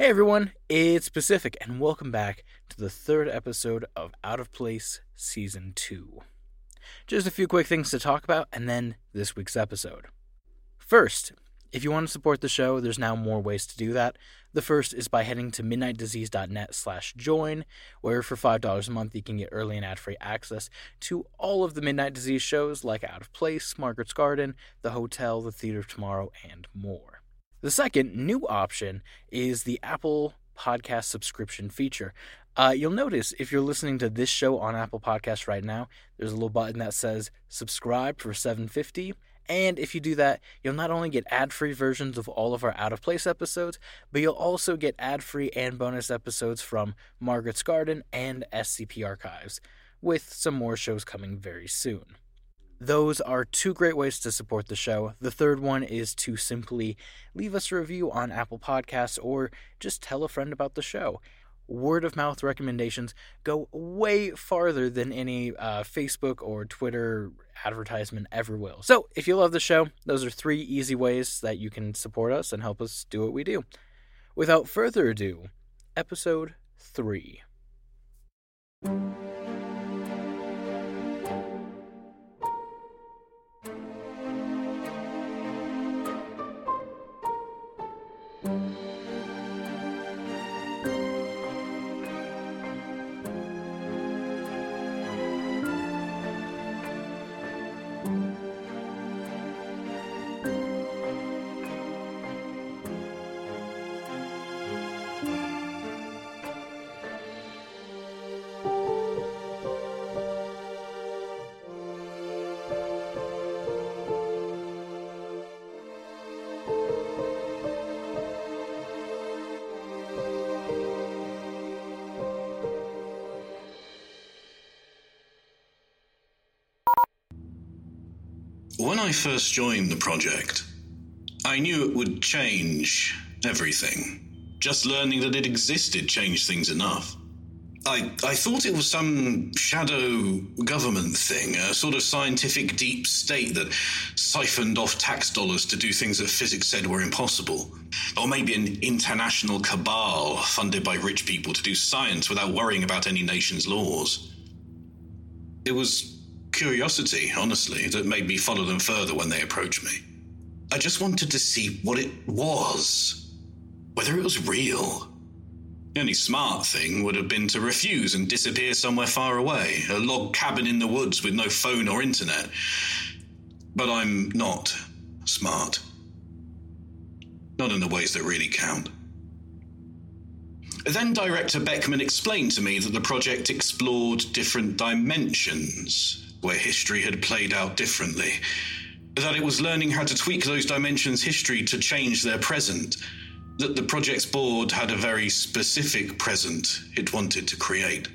Hey everyone, it's Pacific, and welcome back to the third episode of Out of Place Season 2. Just a few quick things to talk about, and then this week's episode. First, if you want to support the show, there's now more ways to do that. The first is by heading to midnightdisease.net slash join, where for $5 a month you can get early and ad-free access to all of the Midnight Disease shows like Out of Place, Margaret's Garden, The Hotel, The Theater of Tomorrow, and more. The second new option is the Apple Podcast subscription feature. Uh, you'll notice if you're listening to this show on Apple Podcasts right now, there's a little button that says subscribe for 750. And if you do that, you'll not only get ad free versions of all of our out of place episodes, but you'll also get ad free and bonus episodes from Margaret's Garden and SCP Archives, with some more shows coming very soon. Those are two great ways to support the show. The third one is to simply leave us a review on Apple Podcasts or just tell a friend about the show. Word of mouth recommendations go way farther than any uh, Facebook or Twitter advertisement ever will. So, if you love the show, those are three easy ways that you can support us and help us do what we do. Without further ado, episode 3. When I first joined the project, I knew it would change everything. Just learning that it existed changed things enough. I, I thought it was some shadow government thing, a sort of scientific deep state that siphoned off tax dollars to do things that physics said were impossible. Or maybe an international cabal funded by rich people to do science without worrying about any nation's laws. It was curiosity, honestly, that made me follow them further when they approached me. I just wanted to see what it was, whether it was real. The only smart thing would have been to refuse and disappear somewhere far away, a log cabin in the woods with no phone or internet. But I'm not smart. Not in the ways that really count. Then director Beckman explained to me that the project explored different dimensions, where history had played out differently. That it was learning how to tweak those dimensions' history to change their present. That the project's board had a very specific present it wanted to create.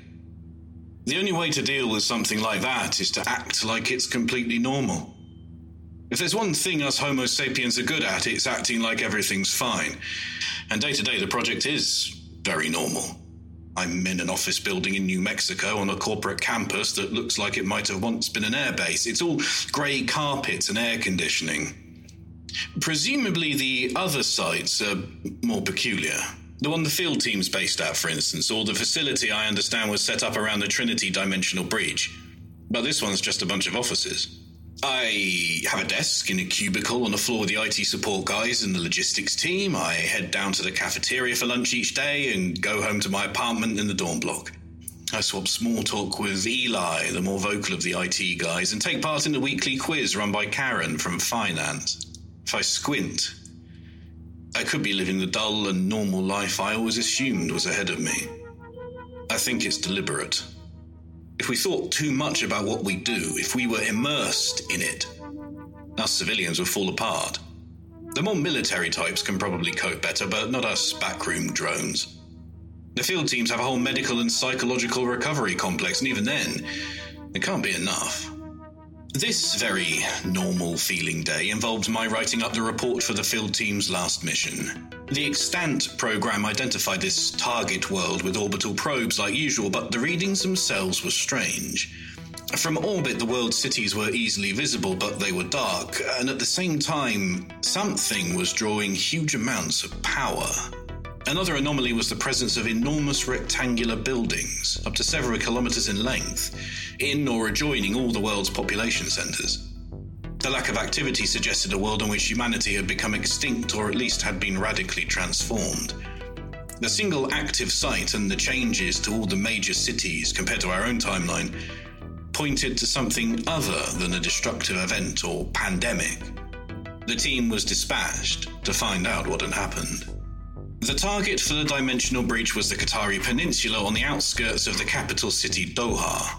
The only way to deal with something like that is to act like it's completely normal. If there's one thing us Homo sapiens are good at, it's acting like everything's fine. And day to day, the project is very normal. I'm in an office building in New Mexico on a corporate campus that looks like it might have once been an airbase. It's all grey carpets and air conditioning. Presumably, the other sites are more peculiar. The one the field team's based at, for instance, or the facility I understand was set up around the Trinity dimensional breach. But this one's just a bunch of offices. I have a desk in a cubicle on the floor with the IT support guys and the logistics team. I head down to the cafeteria for lunch each day and go home to my apartment in the dorm block. I swap small talk with Eli, the more vocal of the IT guys, and take part in the weekly quiz run by Karen from finance. If I squint, I could be living the dull and normal life I always assumed was ahead of me. I think it's deliberate. If we thought too much about what we do, if we were immersed in it, us civilians would fall apart. The more military types can probably cope better, but not us backroom drones. The field teams have a whole medical and psychological recovery complex, and even then, it can't be enough. This very normal feeling day involved my writing up the report for the field team's last mission. The extant program identified this target world with orbital probes like usual, but the readings themselves were strange. From orbit, the world's cities were easily visible, but they were dark, and at the same time, something was drawing huge amounts of power. Another anomaly was the presence of enormous rectangular buildings, up to several kilometers in length, in or adjoining all the world's population centers. The lack of activity suggested a world in which humanity had become extinct or at least had been radically transformed. The single active site and the changes to all the major cities compared to our own timeline pointed to something other than a destructive event or pandemic. The team was dispatched to find out what had happened. The target for the dimensional breach was the Qatari Peninsula on the outskirts of the capital city Doha.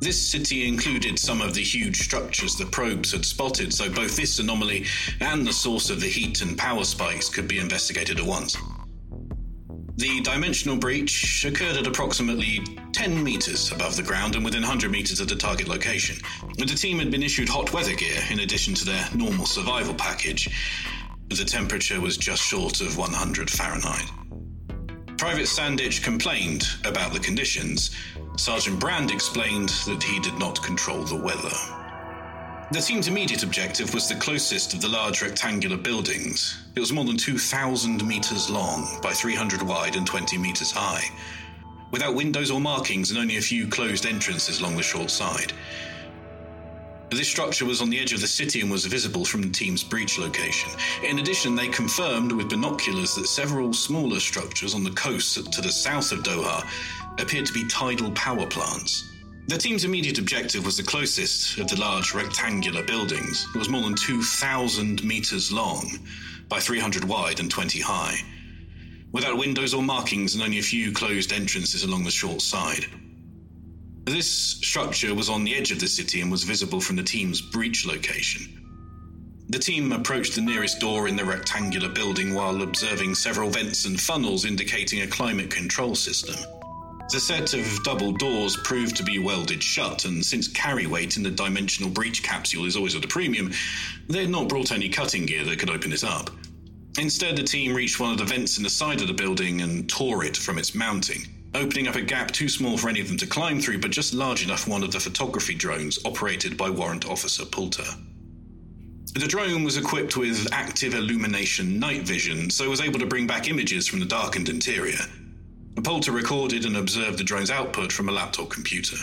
This city included some of the huge structures the probes had spotted, so both this anomaly and the source of the heat and power spikes could be investigated at once. The dimensional breach occurred at approximately 10 meters above the ground and within 100 meters of the target location. The team had been issued hot weather gear in addition to their normal survival package, the temperature was just short of 100 Fahrenheit. Private Sandich complained about the conditions. Sergeant Brandt explained that he did not control the weather. The team's immediate objective was the closest of the large rectangular buildings. It was more than 2,000 meters long by 300 wide and 20 meters high, without windows or markings and only a few closed entrances along the short side. This structure was on the edge of the city and was visible from the team's breach location. In addition, they confirmed with binoculars that several smaller structures on the coast to the south of Doha appeared to be tidal power plants. The team's immediate objective was the closest of the large rectangular buildings. It was more than 2,000 meters long, by 300 wide and 20 high, without windows or markings and only a few closed entrances along the short side. This structure was on the edge of the city and was visible from the team's breach location. The team approached the nearest door in the rectangular building while observing several vents and funnels indicating a climate control system. The set of double doors proved to be welded shut, and since carry weight in the dimensional breach capsule is always at a premium, they had not brought any cutting gear that could open it up. Instead, the team reached one of the vents in the side of the building and tore it from its mounting opening up a gap too small for any of them to climb through, but just large enough for one of the photography drones operated by Warrant Officer Poulter. The drone was equipped with active illumination night vision, so was able to bring back images from the darkened interior. Poulter recorded and observed the drone's output from a laptop computer.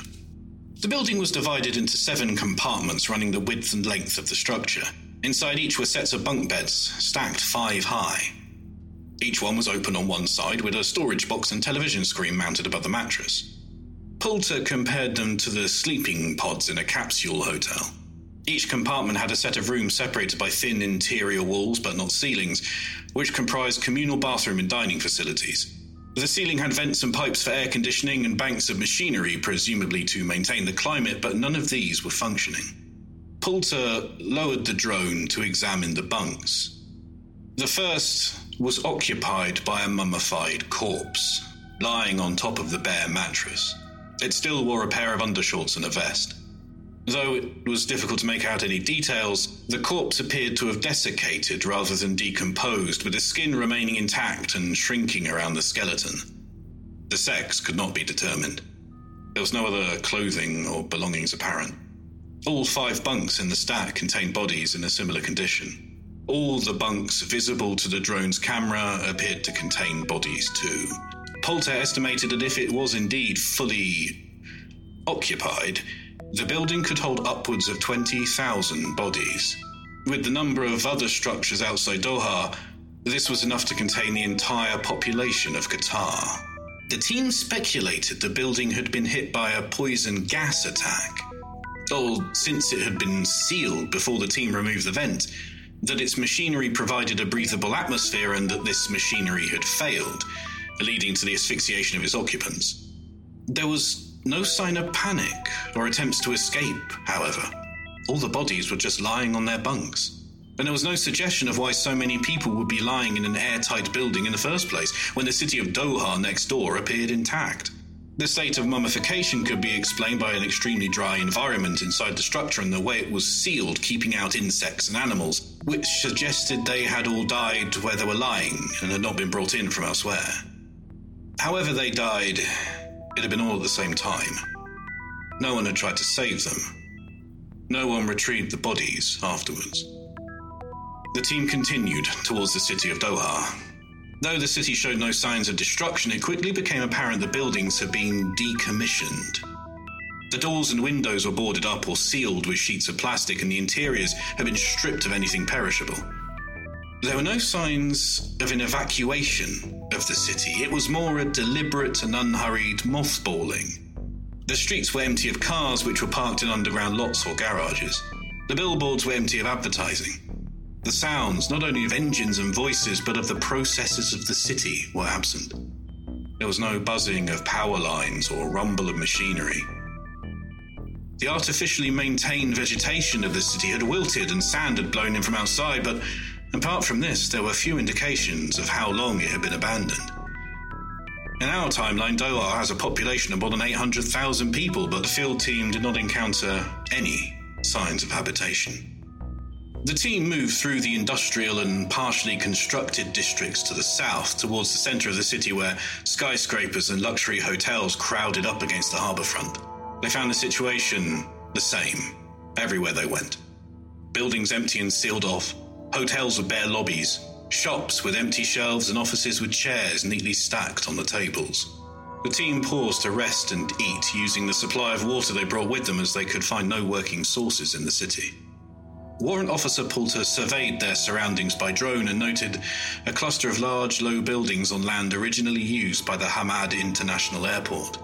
The building was divided into seven compartments running the width and length of the structure. Inside each were sets of bunk beds, stacked five high. Each one was open on one side with a storage box and television screen mounted above the mattress. Poulter compared them to the sleeping pods in a capsule hotel. Each compartment had a set of rooms separated by thin interior walls but not ceilings, which comprised communal bathroom and dining facilities. The ceiling had vents and pipes for air conditioning and banks of machinery, presumably to maintain the climate, but none of these were functioning. Poulter lowered the drone to examine the bunks. The first was occupied by a mummified corpse, lying on top of the bare mattress. It still wore a pair of undershorts and a vest. Though it was difficult to make out any details, the corpse appeared to have desiccated rather than decomposed, with the skin remaining intact and shrinking around the skeleton. The sex could not be determined. There was no other clothing or belongings apparent. All five bunks in the stack contained bodies in a similar condition. All the bunks visible to the drone's camera appeared to contain bodies too. Poulter estimated that if it was indeed fully occupied, the building could hold upwards of 20,000 bodies. With the number of other structures outside Doha, this was enough to contain the entire population of Qatar. The team speculated the building had been hit by a poison gas attack. Or, since it had been sealed before the team removed the vent, that its machinery provided a breathable atmosphere and that this machinery had failed, leading to the asphyxiation of its occupants. There was no sign of panic or attempts to escape, however. All the bodies were just lying on their bunks. And there was no suggestion of why so many people would be lying in an airtight building in the first place when the city of Doha next door appeared intact. The state of mummification could be explained by an extremely dry environment inside the structure and the way it was sealed, keeping out insects and animals, which suggested they had all died where they were lying and had not been brought in from elsewhere. However, they died, it had been all at the same time. No one had tried to save them. No one retrieved the bodies afterwards. The team continued towards the city of Doha, Though the city showed no signs of destruction, it quickly became apparent the buildings had been decommissioned. The doors and windows were boarded up or sealed with sheets of plastic, and the interiors had been stripped of anything perishable. There were no signs of an evacuation of the city. It was more a deliberate and unhurried mothballing. The streets were empty of cars, which were parked in underground lots or garages. The billboards were empty of advertising. The sounds, not only of engines and voices, but of the processes of the city, were absent. There was no buzzing of power lines or rumble of machinery. The artificially maintained vegetation of the city had wilted and sand had blown in from outside, but apart from this, there were few indications of how long it had been abandoned. In our timeline, Doha has a population of more than 800,000 people, but the field team did not encounter any signs of habitation. The team moved through the industrial and partially constructed districts to the south towards the center of the city where skyscrapers and luxury hotels crowded up against the harbor front. They found the situation the same everywhere they went. Buildings empty and sealed off, hotels with bare lobbies, shops with empty shelves, and offices with chairs neatly stacked on the tables. The team paused to rest and eat using the supply of water they brought with them as they could find no working sources in the city. Warrant Officer Poulter surveyed their surroundings by drone and noted a cluster of large, low buildings on land originally used by the Hamad International Airport.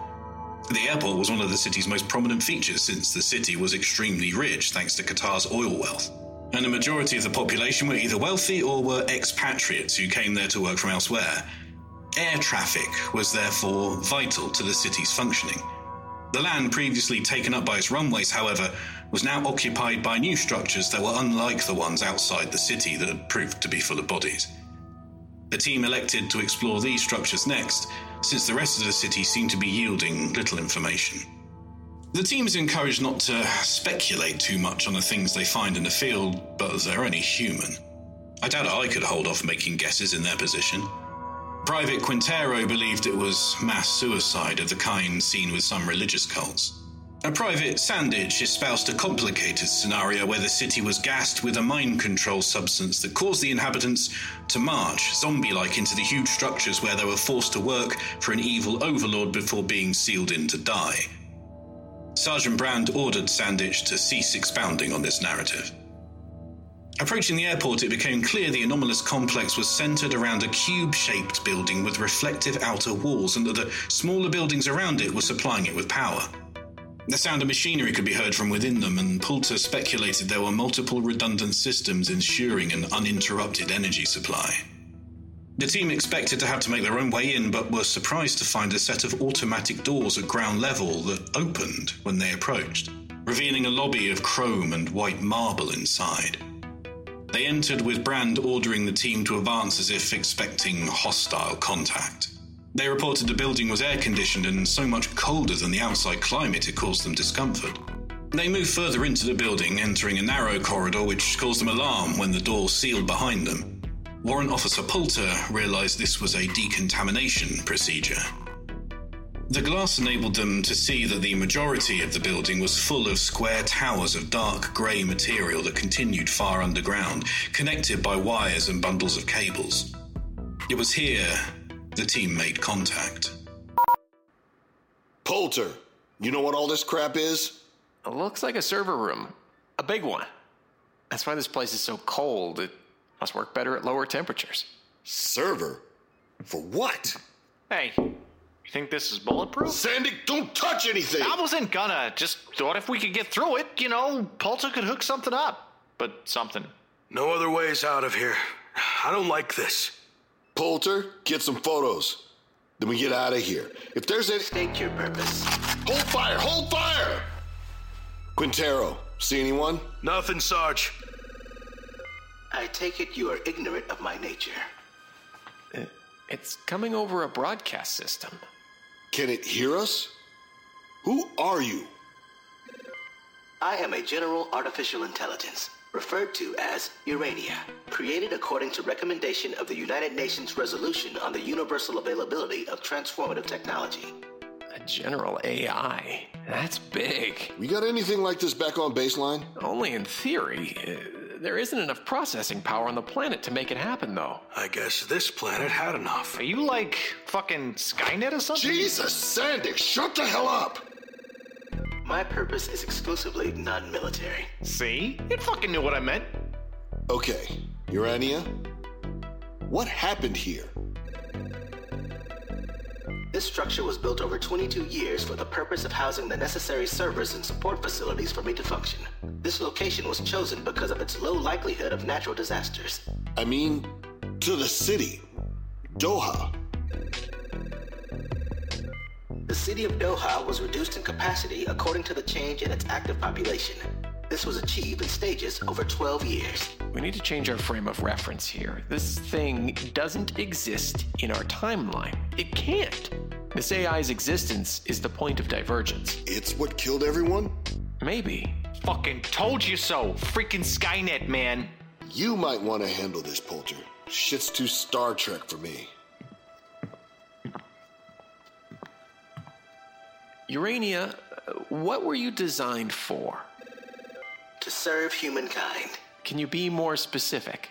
The airport was one of the city's most prominent features since the city was extremely rich thanks to Qatar's oil wealth. And a majority of the population were either wealthy or were expatriates who came there to work from elsewhere. Air traffic was therefore vital to the city's functioning. The land previously taken up by its runways, however, was now occupied by new structures that were unlike the ones outside the city that had proved to be full of bodies. The team elected to explore these structures next, since the rest of the city seemed to be yielding little information. The team is encouraged not to speculate too much on the things they find in the field, but they're only human. I doubt I could hold off making guesses in their position. Private Quintero believed it was mass suicide of the kind seen with some religious cults. A private Sandich espoused a complicated scenario where the city was gassed with a mind control substance that caused the inhabitants to march zombie like into the huge structures where they were forced to work for an evil overlord before being sealed in to die. Sergeant Brandt ordered Sandich to cease expounding on this narrative. Approaching the airport, it became clear the anomalous complex was centered around a cube shaped building with reflective outer walls, and that the smaller buildings around it were supplying it with power. The sound of machinery could be heard from within them, and Poulter speculated there were multiple redundant systems ensuring an uninterrupted energy supply. The team expected to have to make their own way in, but were surprised to find a set of automatic doors at ground level that opened when they approached, revealing a lobby of chrome and white marble inside. They entered with Brandt ordering the team to advance as if expecting hostile contact. They reported the building was air conditioned and so much colder than the outside climate it caused them discomfort. They moved further into the building, entering a narrow corridor which caused them alarm when the door sealed behind them. Warrant Officer Poulter realized this was a decontamination procedure. The glass enabled them to see that the majority of the building was full of square towers of dark grey material that continued far underground, connected by wires and bundles of cables. It was here the team made contact. Poulter, you know what all this crap is? It looks like a server room. A big one. That's why this place is so cold. It must work better at lower temperatures. Server? For what? Hey, you think this is bulletproof? Sandy, don't touch anything! I wasn't gonna. Just thought if we could get through it, you know, Poulter could hook something up. But something. No other ways out of here. I don't like this. Poulter, get some photos. Then we get out of here. If there's any. State your purpose. Hold fire! Hold fire! Quintero, see anyone? Nothing, Sarge. I take it you are ignorant of my nature. It's coming over a broadcast system. Can it hear us? Who are you? I am a general artificial intelligence, referred to as Urania, created according to recommendation of the United Nations Resolution on the Universal Availability of Transformative Technology. A general AI. That's big. We got anything like this back on baseline? Only in theory. Uh, there isn't enough processing power on the planet to make it happen, though. I guess this planet had enough. Are you like fucking Skynet or something? Jesus, Sandy, shut the hell up! My purpose is exclusively non military. See? You fucking knew what I meant. Okay, Urania, what happened here? This structure was built over 22 years for the purpose of housing the necessary servers and support facilities for me to function. This location was chosen because of its low likelihood of natural disasters. I mean, to the city, Doha. The city of Doha was reduced in capacity according to the change in its active population. This was achieved in stages over 12 years. We need to change our frame of reference here. This thing doesn't exist in our timeline. It can't. This AI's existence is the point of divergence. It's what killed everyone? Maybe. Fucking told you so. Freaking Skynet, man. You might want to handle this, Poulter. Shit's too Star Trek for me. Urania, uh, what were you designed for? To serve humankind. Can you be more specific?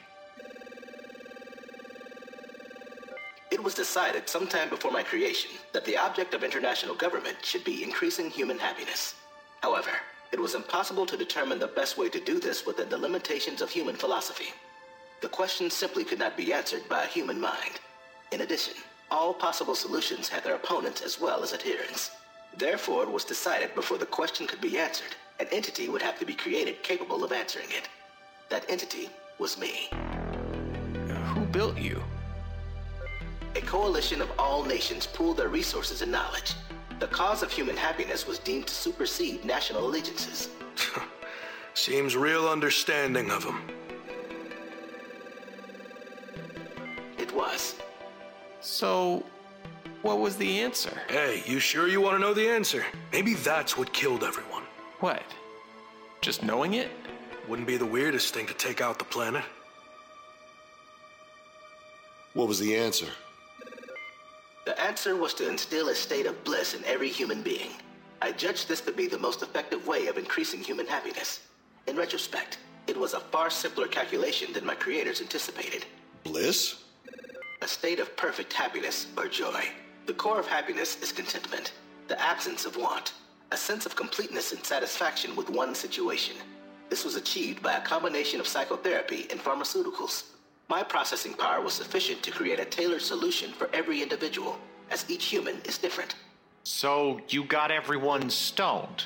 It was decided sometime before my creation that the object of international government should be increasing human happiness. However, it was impossible to determine the best way to do this within the limitations of human philosophy. The question simply could not be answered by a human mind. In addition, all possible solutions had their opponents as well as adherents. Therefore, it was decided before the question could be answered, an entity would have to be created capable of answering it. That entity was me. Who built you? A coalition of all nations pooled their resources and knowledge. The cause of human happiness was deemed to supersede national allegiances. Seems real understanding of them. It was. So, what was the answer? Hey, you sure you want to know the answer? Maybe that's what killed everyone. What? Just knowing it? Wouldn't be the weirdest thing to take out the planet. What was the answer? The answer was to instill a state of bliss in every human being. I judged this to be the most effective way of increasing human happiness. In retrospect, it was a far simpler calculation than my creators anticipated. Bliss? A state of perfect happiness or joy. The core of happiness is contentment, the absence of want, a sense of completeness and satisfaction with one situation. This was achieved by a combination of psychotherapy and pharmaceuticals. My processing power was sufficient to create a tailored solution for every individual, as each human is different. So you got everyone stoned?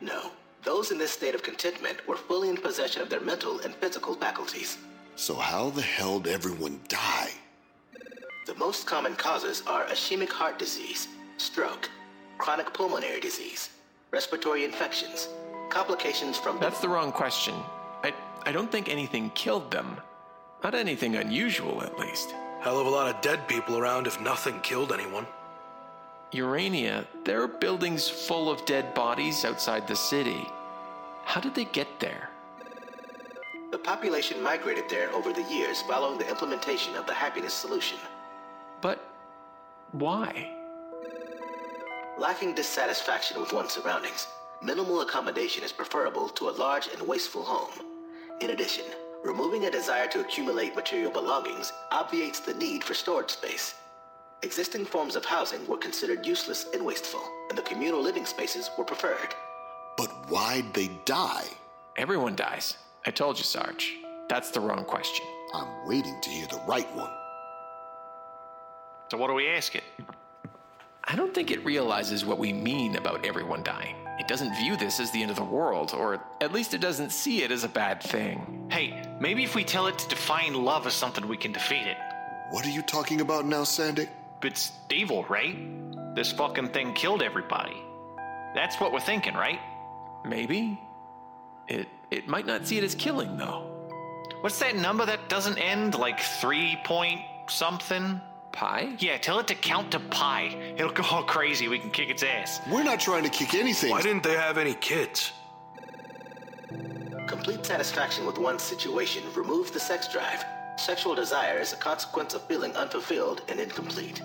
No, those in this state of contentment were fully in possession of their mental and physical faculties. So how the hell did everyone die? The most common causes are ischemic heart disease, stroke, chronic pulmonary disease, respiratory infections, complications from That's the wrong question. I, I don't think anything killed them. Not anything unusual, at least. Hell of a lot of dead people around if nothing killed anyone. Urania, there are buildings full of dead bodies outside the city. How did they get there? The population migrated there over the years following the implementation of the happiness solution. But why? Lacking dissatisfaction with one's surroundings, minimal accommodation is preferable to a large and wasteful home. In addition, removing a desire to accumulate material belongings obviates the need for storage space. Existing forms of housing were considered useless and wasteful, and the communal living spaces were preferred. But why'd they die? Everyone dies. I told you, Sarge. That's the wrong question. I'm waiting to hear the right one. So what do we ask it? I don't think it realizes what we mean about everyone dying. It doesn't view this as the end of the world, or at least it doesn't see it as a bad thing. Hey, maybe if we tell it to define love as something we can defeat it. What are you talking about now, Sandy? It's evil, right? This fucking thing killed everybody. That's what we're thinking, right? Maybe? It It might not see it as killing, though. What's that number that doesn't end? Like three point something? Pi? Yeah, tell it to count to pi. It'll go all crazy. We can kick its ass. We're not trying to kick anything. Why didn't they have any kids? Complete satisfaction with one's situation removes the sex drive. Sexual desire is a consequence of feeling unfulfilled and incomplete.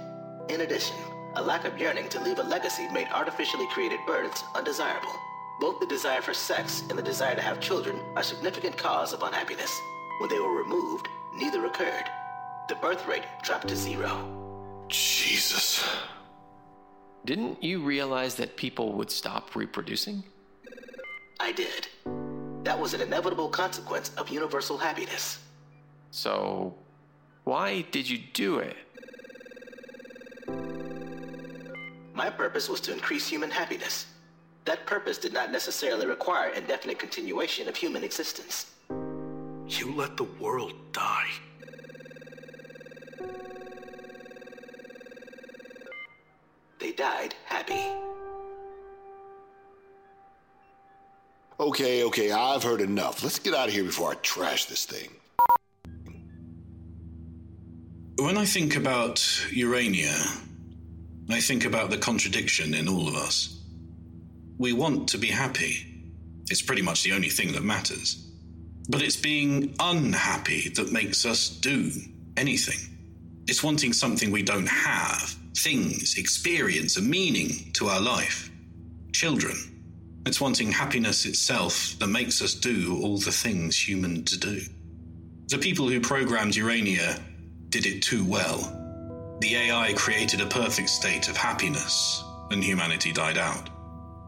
In addition, a lack of yearning to leave a legacy made artificially created births undesirable. Both the desire for sex and the desire to have children are significant cause of unhappiness. When they were removed, neither occurred. The birth rate dropped to zero. Jesus. Didn't you realize that people would stop reproducing? I did. That was an inevitable consequence of universal happiness. So, why did you do it? My purpose was to increase human happiness. That purpose did not necessarily require indefinite continuation of human existence. You let the world die. They died happy. Okay, okay, I've heard enough. Let's get out of here before I trash this thing. When I think about Urania, I think about the contradiction in all of us. We want to be happy. It's pretty much the only thing that matters. But it's being unhappy that makes us do anything. It's wanting something we don't have, things, experience, a meaning to our life. Children. It's wanting happiness itself that makes us do all the things humans do. The people who programmed Urania did it too well. The AI created a perfect state of happiness, and humanity died out.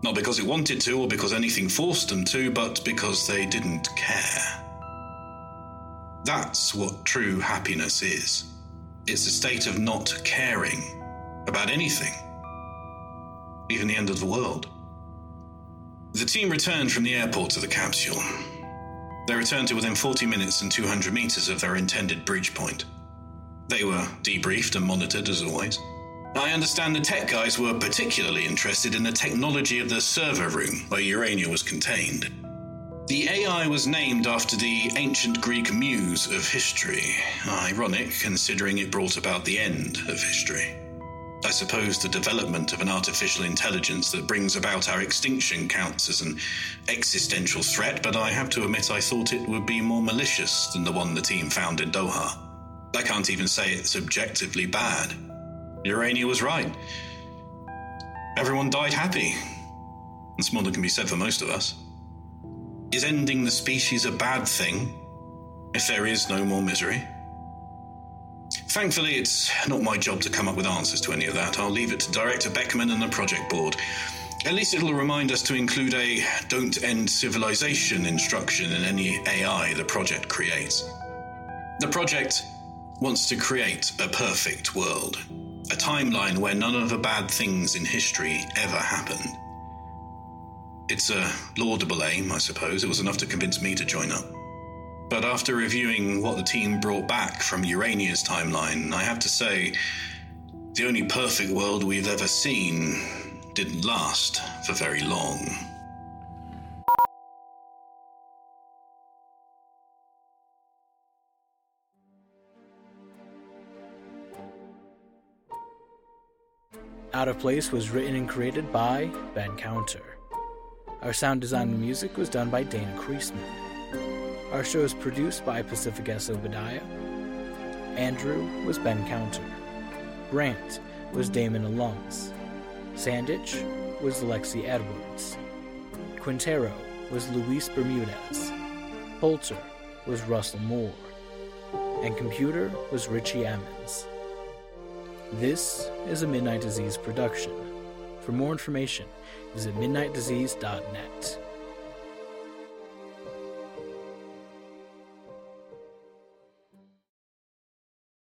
Not because it wanted to or because anything forced them to, but because they didn't care. That's what true happiness is. It's a state of not caring about anything, even the end of the world. The team returned from the airport to the capsule. They returned to within 40 minutes and 200 meters of their intended breach point. They were debriefed and monitored as always. I understand the tech guys were particularly interested in the technology of the server room where Urania was contained. The AI was named after the ancient Greek muse of history. Ironic, considering it brought about the end of history. I suppose the development of an artificial intelligence that brings about our extinction counts as an existential threat, but I have to admit I thought it would be more malicious than the one the team found in Doha. I can't even say it's objectively bad. Urania was right. Everyone died happy. That's more than can be said for most of us. Is ending the species a bad thing if there is no more misery? Thankfully, it's not my job to come up with answers to any of that. I'll leave it to Director Beckman and the project board. At least it'll remind us to include a don't end civilization instruction in any AI the project creates. The project wants to create a perfect world, a timeline where none of the bad things in history ever happened. It's a laudable aim, I suppose. It was enough to convince me to join up. But after reviewing what the team brought back from Urania's timeline, I have to say, the only perfect world we've ever seen didn't last for very long. Out of Place was written and created by Ben Counter. Our sound design and music was done by Dana Creaseman. Our show is produced by Pacific S. Obadiah. Andrew was Ben Counter. Brandt was Damon Alums. Sandich was Lexi Edwards. Quintero was Luis Bermudez. Poulter was Russell More. And computer was Richie Ammons. This is a Midnight Disease production. For more information, visit midnightdisease.net.